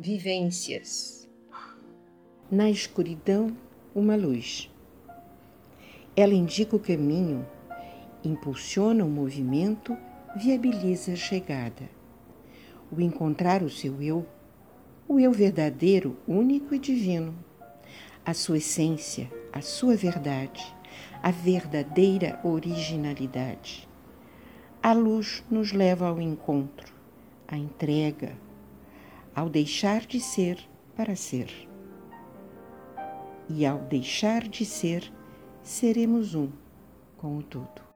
Vivências. Na escuridão, uma luz. Ela indica o caminho, impulsiona o movimento, viabiliza a chegada. O encontrar o seu eu, o eu verdadeiro, único e divino, a sua essência, a sua verdade, a verdadeira originalidade. A luz nos leva ao encontro, à entrega, ao deixar de ser para ser. E ao deixar de ser, seremos um com o todo.